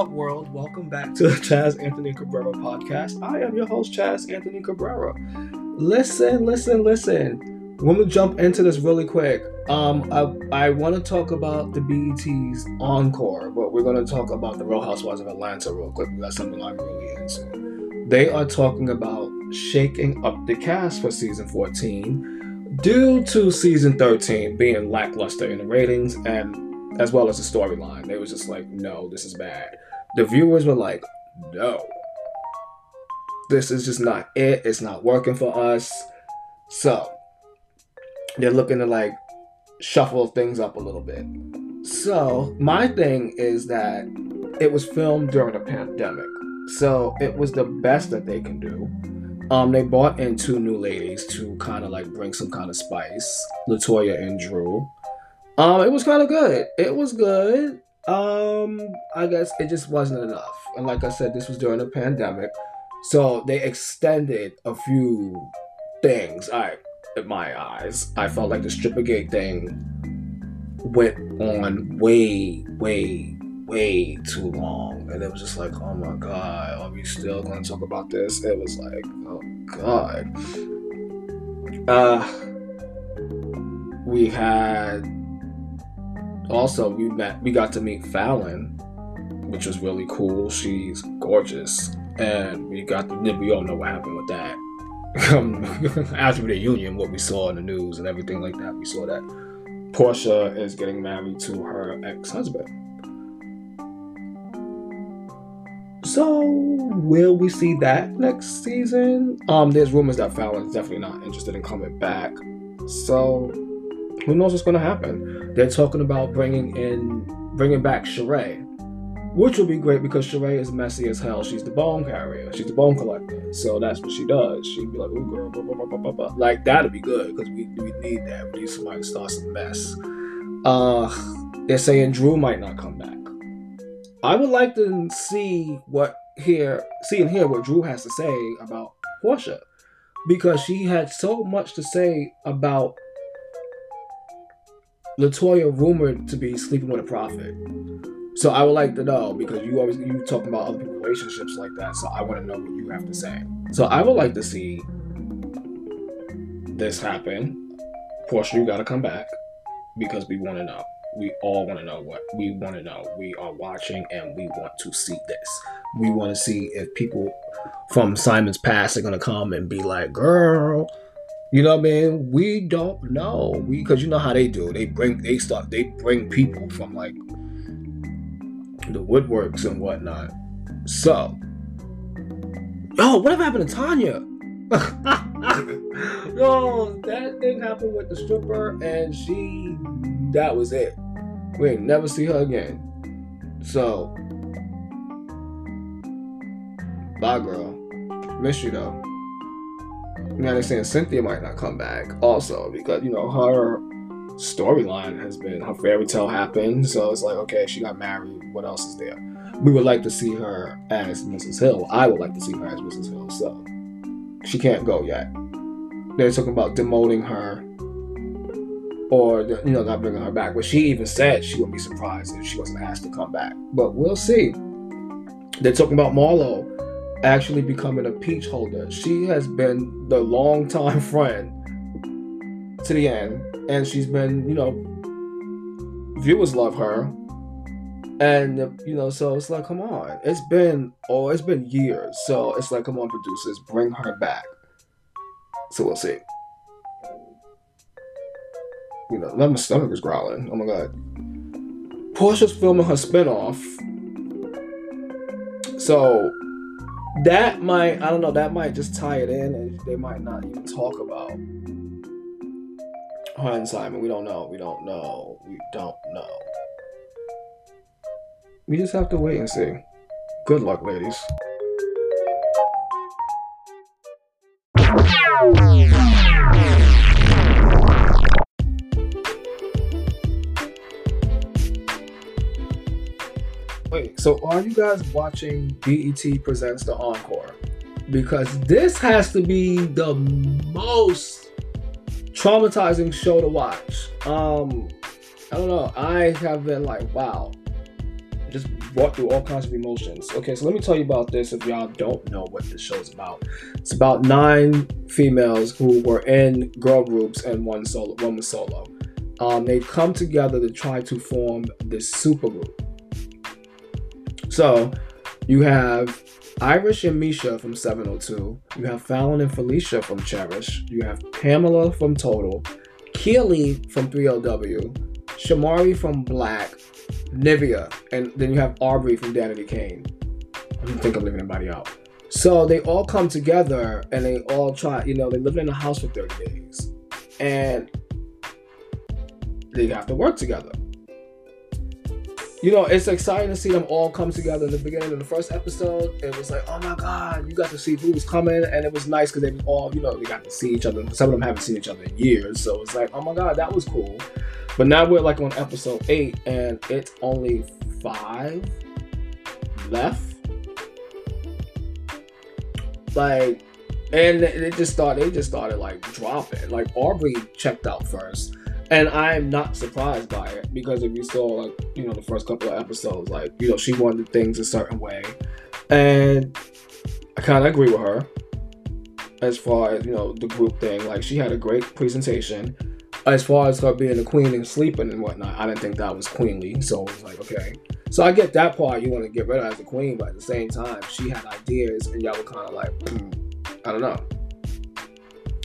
Up, world? Welcome back to the Chaz Anthony Cabrera podcast. I am your host, Chaz Anthony Cabrera. Listen, listen, listen. We're gonna jump into this really quick. Um, I, I want to talk about the BET's encore, but we're gonna talk about the Real Housewives of Atlanta real quick. That's something I'm really into. They are talking about shaking up the cast for season 14 due to season 13 being lackluster in the ratings and as well as the storyline. They was just like, no, this is bad. The viewers were like, no, this is just not it. It's not working for us. So they're looking to like shuffle things up a little bit. So my thing is that it was filmed during a pandemic. So it was the best that they can do. Um, they brought in two new ladies to kind of like bring some kind of spice, Latoya and Drew. Um, it was kind of good. It was good. Um, I guess it just wasn't enough. And like I said, this was during a pandemic, so they extended a few things. I, in my eyes, I felt like the Strippergate thing went on way, way, way too long, and it was just like, oh my god, are we still going to talk about this? It was like, oh god. Uh, we had also we met we got to meet Falynn, which was really cool. She's gorgeous, and we got to, we all know what happened with that. Um, after the union, what we saw in the news and everything like that, we saw that Porsha is getting married to her ex-husband. So will we see that next season? Um, there's rumors that Falynn's definitely not interested in coming back. So who knows what's going to happen? They're talking about bringing in, bringing back Sheree, which will be great because Sheree is messy as hell. She's the bone carrier. She's the bone collector. So that's what she does. She'd be like, "Ooh, girl, blah, blah, blah, blah, blah. like that'd be good because we, we need that. We need somebody to start some mess." Uh, they're saying Drew might not come back. I would like to see what here, see and hear what Drew has to say about Porsha, because she had so much to say about Latoya rumored to be sleeping with a prophet. So I would like to know because you always you talking about other relationships like that. So I want to know what you have to say. So I would like to see this happen. Porsha, you got to come back because we want to know. We all want to know what we want to know. We are watching and we want to see this. We want to see if people from Simon's past are to come and be like, girl, you know what I mean? We don't know. We because you know how they do. They bring they start they bring people from like the woodworks and whatnot. So, yo, whatever happened to Tanya? yo, that thing happened with the stripper, and she that was it. We ain't never see her again. So, bye, girl. Miss you though. Now saying Cynthia might not come back also because you know her storyline has been her fairy tale happened, so it's like okay, she got married. What else is there? We would like to see her as Mrs. Hill. I would like to see her as Mrs. Hill. So she can't go yet. They're talking about demoting her or you know not bringing her back. But she even said she wouldn't be surprised if she wasn't asked to come back. But we'll see. They're talking about Marlo actually becoming a peach holder. She has been the longtime friend to the end, and she's been, you know, viewers love her. And you know, so it's like, come on. It's been oh, it's been years. So it's like, come on, producers, bring her back. So we'll see. You know, my stomach is growling. Oh my god. Porsha's filming her spinoff. So that might I don't know that might just tie it in and they might not even talk about and Simon. We don't know. We don't know. We don't know. We just have to wait and see. Good luck, ladies. So are you guys watching BET Presents the Encore? Because this has to be the most traumatizing show to watch. Um, I don't know. I have been like, wow, just walked through all kinds of emotions. Okay, so let me tell you about this if y'all don't know what this show's about. It's about nine females who were in girl groups and one solo, one was solo. Um, they come together to try to form this super group. So you have Irish and Misha from 702. You have Fallon and Felicia from Cherish. You have Pamela from Total. Kiely from 3LW. Shamari from Blaque. Nivea. And then you have Aubrey from Danity Kane. I don't think I'm leaving anybody out. So they all come together and they all try, you know, they live in a house for 30 days. And they have to work together you know, it's exciting to see them all come together in the beginning of the first episode. It was like, oh my god, you got to see who was coming, and it was nice because they all, you know, they got to see each other. Some of them haven't seen each other in years, so it's like, oh my god, that was cool. But now we're like on episode eight, and it's only five left. Like, and it just started. They just started like dropping. Like Aubrey checked out first and I'm not surprised by it because if you saw like you know the first couple of episodes, like you know she wanted things a certain way, and I kind of agree with her as far as you know the group thing. Like she had a great presentation. As far as her being a queen and sleeping and whatnot, I didn't think that was queenly. So it was like okay. So I get that part. You want to get rid of as a queen, but at the same time, she had ideas, and y'all were kind of like, hmm, I don't know.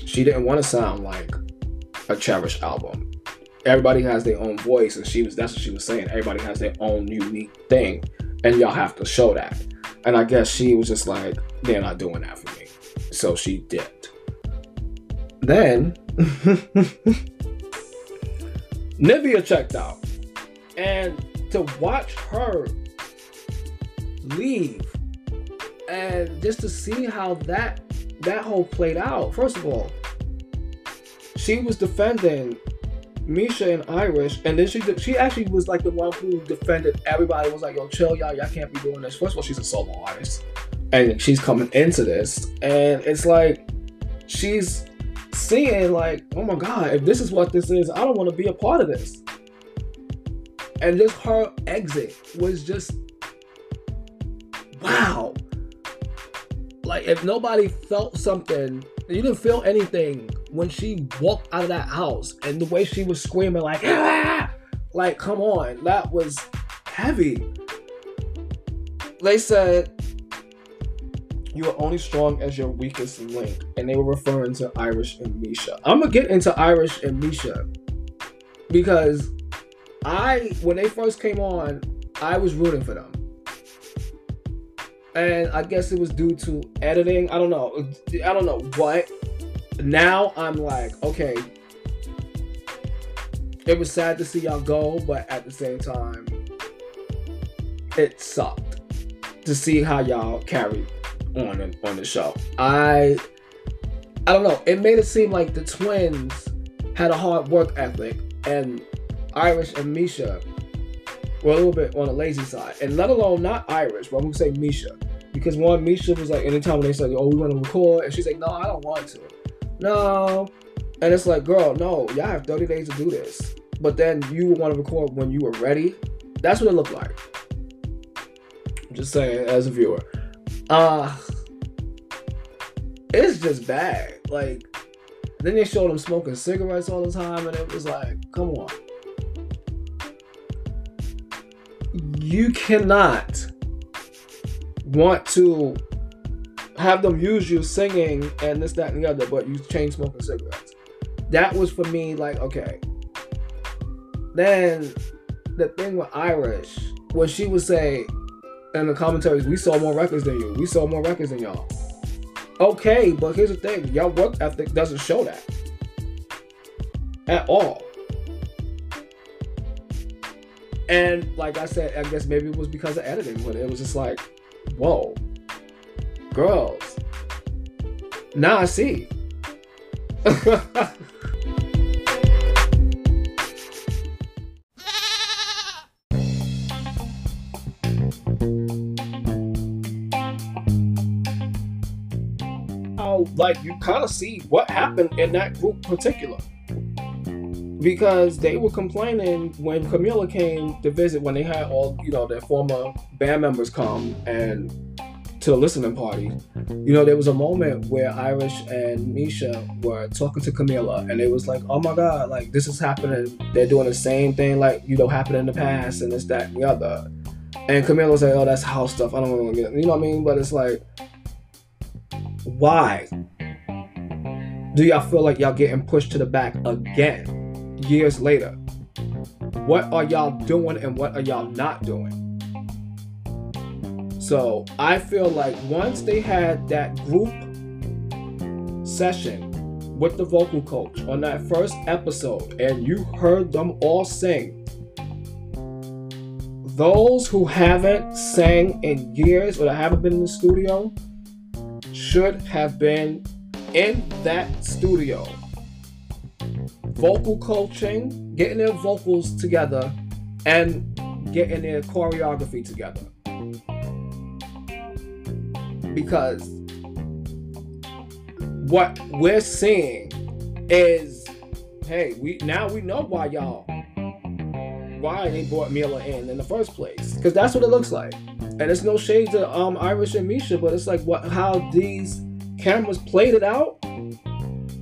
She didn't want to sound like a Cherish album everybody has their own voice, and she was that's what she was saying. Everybody has their own unique thing, and y'all have to show that. And I guess she was just like, they're not doing that for me, so she dipped. Then Nivea checked out, and to watch her leave, and just to see how that that whole played out. First of all, she was defending Misha and Irish, and then she she actually was like the one who defended everybody. Was like, "Yo, chill, y'all, y'all can't be doing this." First of all, she's a solo artist, and she's coming into this, and it's like she's seeing like, "Oh my god, if this is what this is, I don't want to be a part of this." And just her exit was just wow. Like if nobody felt something, you didn't feel anything when she walked out of that house and the way she was screaming like ah! like come on that was heavy. They said you are only strong as your weakest link and they were referring to irish and misha. I'm gonna get into irish and misha because i when they first came on i was rooting for them. And i guess it was due to editing. I don't know. I don't know what now I'm like, okay, it was sad to see y'all go, but at the same time, it sucked to see how y'all carried on on the show. I I don't know. It made it seem like the twins had a hard work ethic, and Irish and Misha were a little bit on the lazy side, and let alone not Irish, but I'm gonna say Misha because one Misha was like anytime when they said, "Oh, we want to record," and she's like, "No, I don't want to." No. And it's like, girl, no, y'all have 30 days to do this. But then you want to record when you were ready. That's what it looked like. I'm just saying, as a viewer. Uh it's just bad. Like, then they showed them smoking cigarettes all the time, and it was like, come on. You cannot want to have them use you singing and this, that, and the other, but you chain smoking cigarettes. That was for me like, okay. Then the thing with Irish, when she would say in the commentaries, we saw more records than you. We saw more records than y'all. Okay, but here's the thing, y'all work ethic doesn't show that. At all. And like I said, I guess maybe it was because of editing, but it was just like, whoa girls. Now I see. Oh, like you kind of see what happened in that group particular because they were complaining when Kameelah came to visit when they had all you know their former band members come and to the listening party. You know, there was a moment where Irish and Misha were talking to Kameelah, and it was like, "Oh my God, like this is happening. They're doing the same thing like you know happened in the past, and this, that, and the other." And Kameelah was like, "Oh, that's house stuff. I don't want to get," you know what I mean? But it's like, why do y'all feel like y'all getting pushed to the back again years later? What are y'all doing and what are y'all not doing? So I feel like once they had that group session with the vocal coach on that first episode and you heard them all sing, those who haven't sang in years or that haven't been in the studio should have been in that studio. Vocal coaching, getting their vocals together, and getting their choreography together because what we're seeing is hey we now we know why y'all why they brought Meelah in in the first place. Because that's what it looks like. And it's no shade to um Irish and Misha but it's like what how these cameras played it out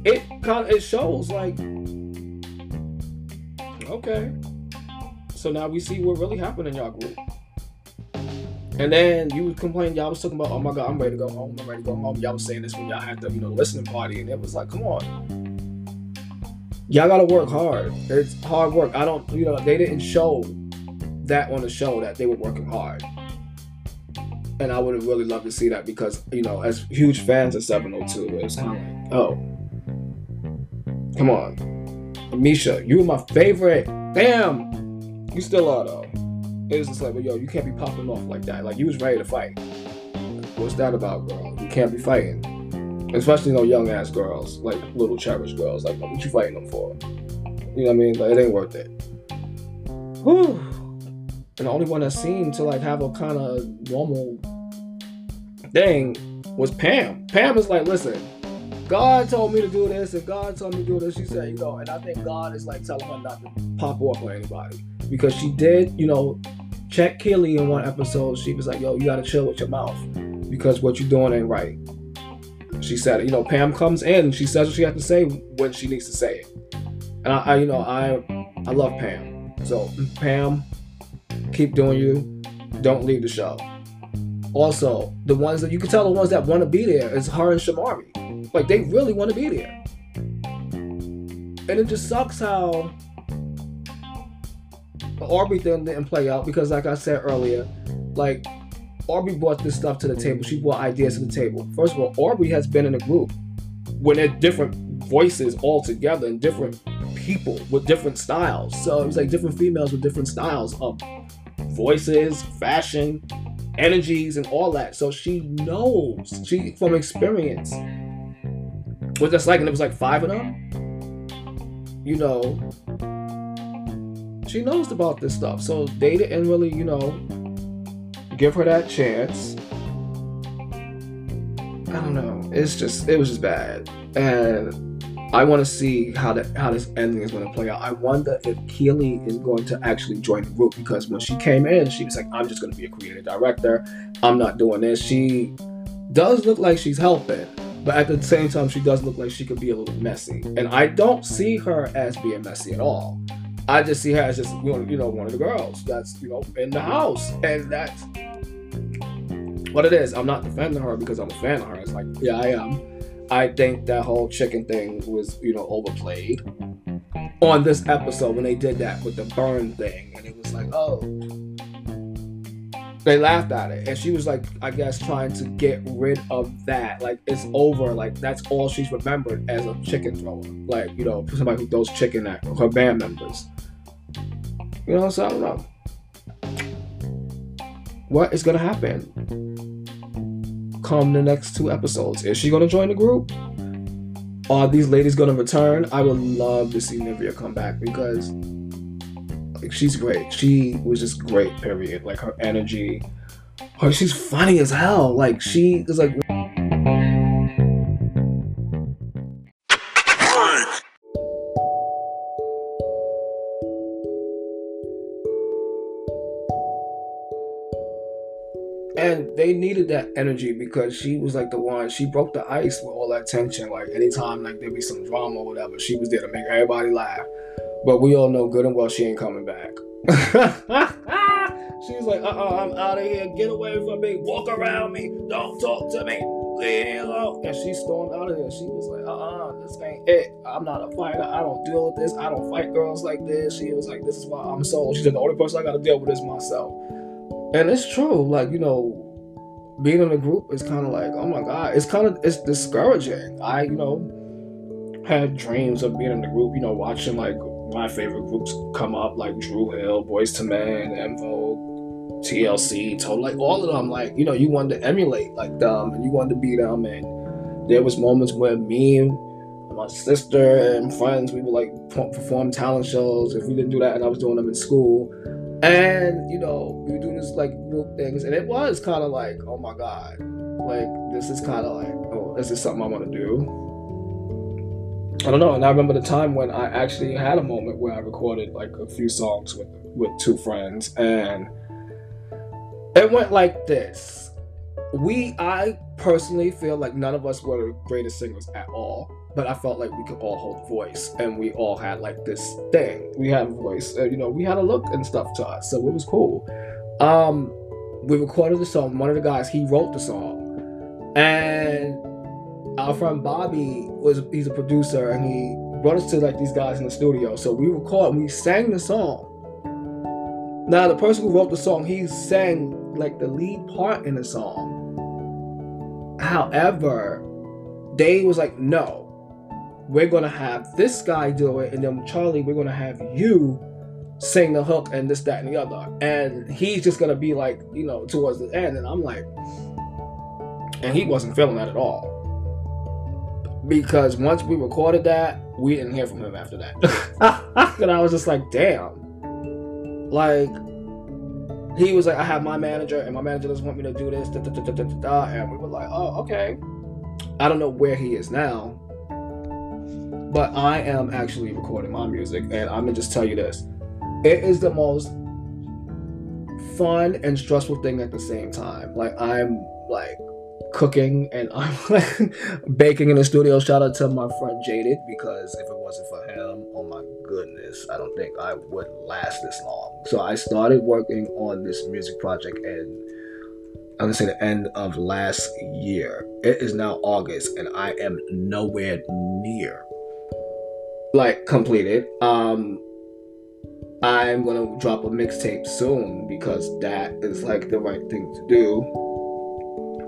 it kind of it shows like okay. So now we see what really happened in y'all group and then you would complain, y'all was talking about, oh my god, I'm ready to go home, I'm ready to go home. Y'all was saying this when y'all had the, you know, listening party, and it was like, come on. Y'all gotta work hard. It's hard work. I don't, you know, they didn't show that on the show that they were working hard. And I would have really loved to see that because, you know, as huge fans of 702, it's kind uh-huh. of like, oh, come on. Misha, you were my favorite. Damn. You still are, though. It's just like, well, yo, you can't be popping off like that. Like you was ready to fight. What's that about, girl? You can't be fighting. Especially you know young ass girls, like little cherished girls. Like, what you fighting them for? You know what I mean? Like it ain't worth it. Whew. And the only one that seemed to like have a kind of normal thing was Pam. Pam is like, listen, God told me to do this, and God told me to do this. She said, you know, and I think God is like telling her not to pop off on anybody because she did, you know, check Kiely in one episode. She was like, "Yo, you gotta chill with your mouth because what you're doing ain't right." She said, "You know, Pam comes in. And she says what she has to say when she needs to say it." And I, I you know, I, I love Pam. So Pam, keep doing you. Don't leave the show. Also, the ones that you can tell the ones that want to be there is her and Shamari. Like they really want to be there. And it just sucks how Aubrey thing didn't play out because, like I said earlier, like Aubrey brought this stuff to the table. She brought ideas to the table. First of all, Aubrey has been in a group when they're different voices all together and different people with different styles. So it was like different females with different styles of voices, fashion, energies, and all that. So she knows she from experience what that's like, and it was like five of them. You know, she knows about this stuff. So they didn't really, you know, give her that chance. I don't know. It's just it was just bad. And I want to see how that how this ending is going to play out. I wonder if Kiely is going to actually join the group because when she came in, she was like, "I'm just going to be a creative director. I'm not doing this." She does look like she's helping, but at the same time, she does look like she could be a little messy. And I don't see her as being messy at all. I just see her as just you know one of the girls that's you know in the house, and that's what it is. I'm not defending her because I'm a fan of her. It's like yeah, I am. I think that whole chicken thing was you know overplayed on this episode when they did that with the burn thing, and it was like oh. They laughed at it, and she was like, I guess, trying to get rid of that. Like, it's over. Like, that's all she's remembered as a chicken thrower. Like, you know, somebody who throws chicken at her band members. You know, so I don't know. What is gonna happen come the next two episodes? Is she gonna join the group? Are these ladies gonna return? I would love to see Nivea come back because like she's great. She was just great. Period. Like her energy, her she's funny as hell. Like she is like. And they needed that energy because she was like the one, she broke the ice with all that tension. Like anytime like there'd be some drama or whatever, she was there to make everybody laugh but we all know good and well she ain't coming back. She's like uh-uh i'm out of here. Get away from me. Walk around me. Don't talk to me. And she stormed out of there she was like uh-uh this ain't it. I'm not a fighter. I don't deal with this. I don't fight girls like this. She was like this is why i'm solo she said the only person i gotta deal with is myself. And it's true. Like you know, being in a group is kind of like, oh my god, it's kind of it's discouraging. I you know had dreams of being in the group. You know, watching like my favorite groups come up, like Dru Hill, Boyz II Men, En Vogue, TLC, Total, like all of them. Like you know, you wanted to emulate like them, and you wanted to be them. And there was moments where me and my sister and friends, we would like perform talent shows. If we didn't do that, and I was doing them in school and you know, we were doing this like group things, and it was kind of like, oh my god, like this is kind of like, oh, this is this something I want to do? I don't know. And I remember the time when I actually had a moment where I recorded like a few songs with with two friends, and it went like this. We, I personally feel like none of us were the greatest singers at all but I felt like we could all hold voice and we all had like this thing. We had a voice, uh, you know, we had a look and stuff to us, so it was cool. Um, we recorded the song. One of the guys he wrote the song, and our friend Bobby was he's a producer and he brought us to like these guys in the studio. So we recorded, we sang the song. Now the person who wrote the song, he sang like the lead part in the song. However, they was like, no, we're gonna have this guy do it, and then Charlie, we're gonna have you sing the hook and this, that, and the other. And he's just gonna be like, you know, towards the end. And I'm like, and he wasn't feeling that at all. Because once we recorded that, we didn't hear from him after that. and I was just like, damn. Like, he was like, I have my manager, and my manager doesn't want me to do this. Da, da, da, and we were like, oh, okay. I don't know where he is now but I am actually recording my music, and I'm gonna just tell you this: it is the most fun and stressful thing at the same time. Like I'm like cooking and I'm baking in the studio. Shout out to my friend Jaded because if it wasn't for him, oh my goodness, I don't think I would last this long. So I started working on this music project and I'm gonna say the end of last year. It is now August and I am nowhere near like completed. Um, I'm gonna drop a mixtape soon because that is like the right thing to do.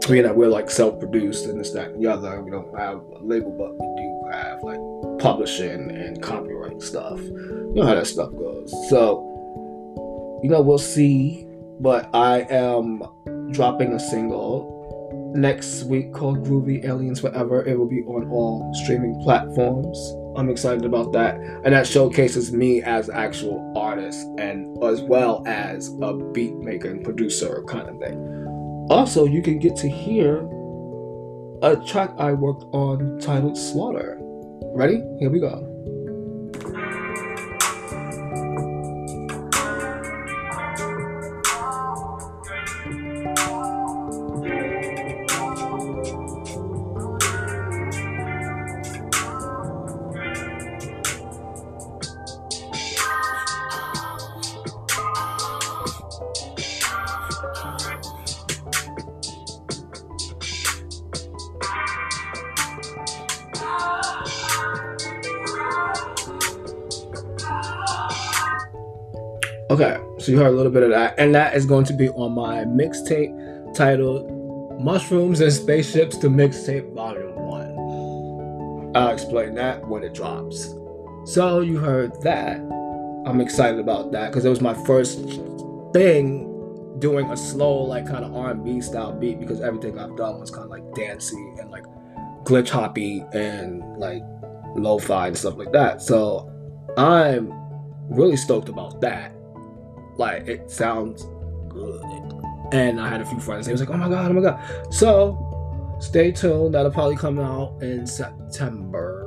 You know, we're like self-produced and this, that, and the other. We don't have a label, but we do have like publishing and copyright stuff. You know how that stuff goes. So, you know, we'll see. But I am dropping a single next week called Groovy Aliens Forever. It will be on all streaming platforms. I'm excited about that. And that showcases me as actual artist and as well as a beat maker and producer kind of thing. Also, you can get to hear a track I worked on titled Slaughter. Ready? Here we go. Okay, so you heard a little bit of that, and that is going to be on my mixtape titled Mushrooms and Spaceships to Mixtape Volume 1. I'll explain that when it drops. So you heard that. I'm excited about that because it was my first thing doing a slow, like kind of R&B style beat because everything I've done was kind of like dancey and like glitch hoppy and like lo-fi and stuff like that. So I'm really stoked about that like it sounds good. And I had a few friends. They was like, oh my god, oh my god. So stay tuned. That'll probably come out in September.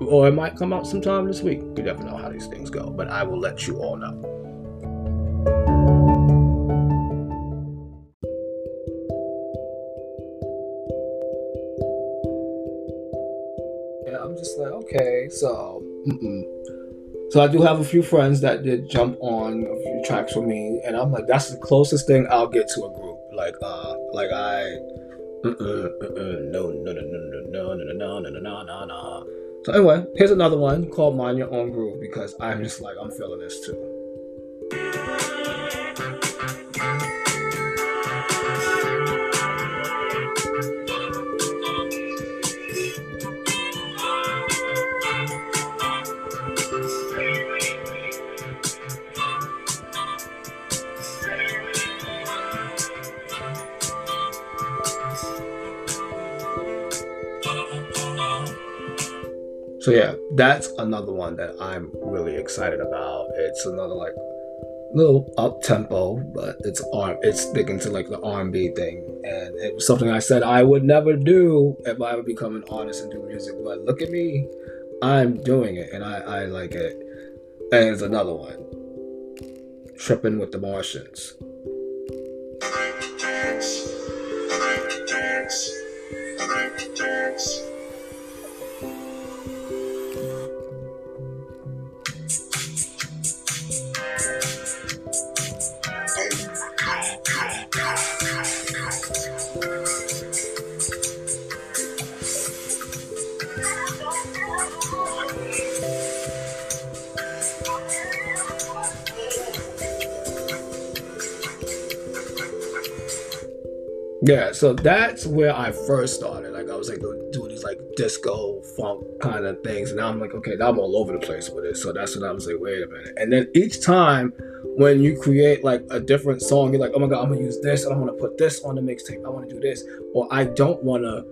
Or it might come out sometime this week. You never know how these things go, but I will let you all know. And I'm just like, okay, so, mm-mm so I do have a few friends that did jump on a few tracks for me, and I'm like, that's the closest thing I'll get to a group. Like, uh, like I, no, no, no, no, no, no, no, no, no, no, no, no. So anyway, here's another one called Mind Your Own Groove because I'm just like I'm feeling this too. So yeah, that's another one that I'm really excited about. It's another like little up tempo, but it's arm it's sticking to like the R&B thing, and it was something I said I would never do if I would become an artist and do music. But look at me, I'm doing it, and I I like it. And it's another one, tripping with the Martians. Yeah, so that's where I first started. Like I was like doing these like disco funk kind of things, and I'm like, okay, now I'm all over the place with it. So that's when I was like, wait a minute. And then each time when you create like a different song, you're like, oh my god, I'm gonna use this, I'm gonna put this on the mixtape. I want to do this, or I don't want to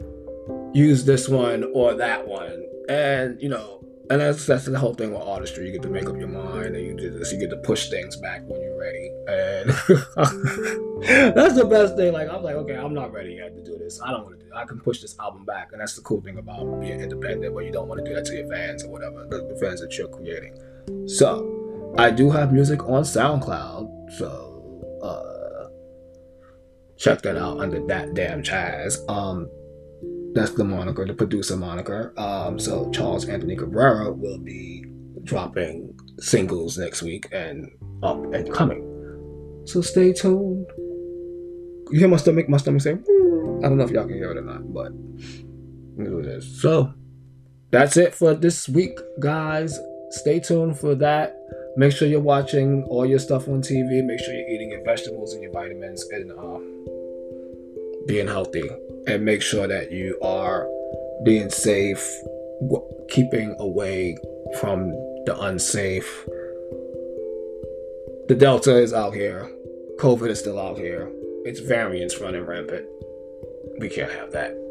use this one or that one, and you know, and that's that's the whole thing with artistry. You get to make up your mind, and you do this. You get to push things back when you're ready, and that's the best thing. Like I'm like, okay, I'm not ready yet to do this. I don't want to do. It. I can push this album back, and that's the cool thing about being independent. But you don't want to do that to your fans or whatever, the, fans that you're creating. So I do have music on SoundCloud, so uh, check that out under that damn Chaz. Um, that's the moniker, the producer moniker. Um, so Charles Anthony Cabrera will be dropping singles next week and up and coming. So stay tuned. You hear my stomach? My stomach saying, I don't know if y'all can hear it or not, but. So that's it for this week, guys. Stay tuned for that. Make sure you're watching all your stuff on TV. Make sure you're eating your vegetables and your vitamins and uh, being healthy and make sure that you are being safe, keeping away from the unsafe. The Delta is out here. COVID is still out here. It's variants running rampant. We can't have that.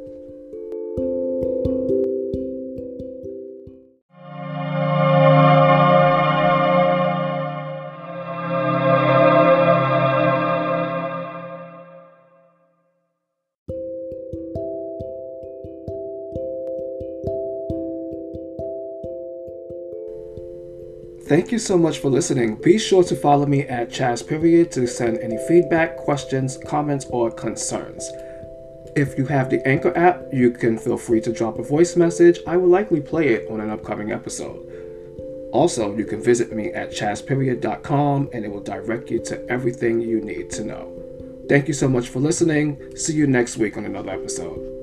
Thank you so much for listening. Be sure to follow me at Chaz Period to send any feedback, questions, comments, or concerns. If you have the Anchor app, you can feel free to drop a voice message. I will likely play it on an upcoming episode. Also, you can visit me at chazperiod.com and it will direct you to everything you need to know. Thank you so much for listening. See you next week on another episode.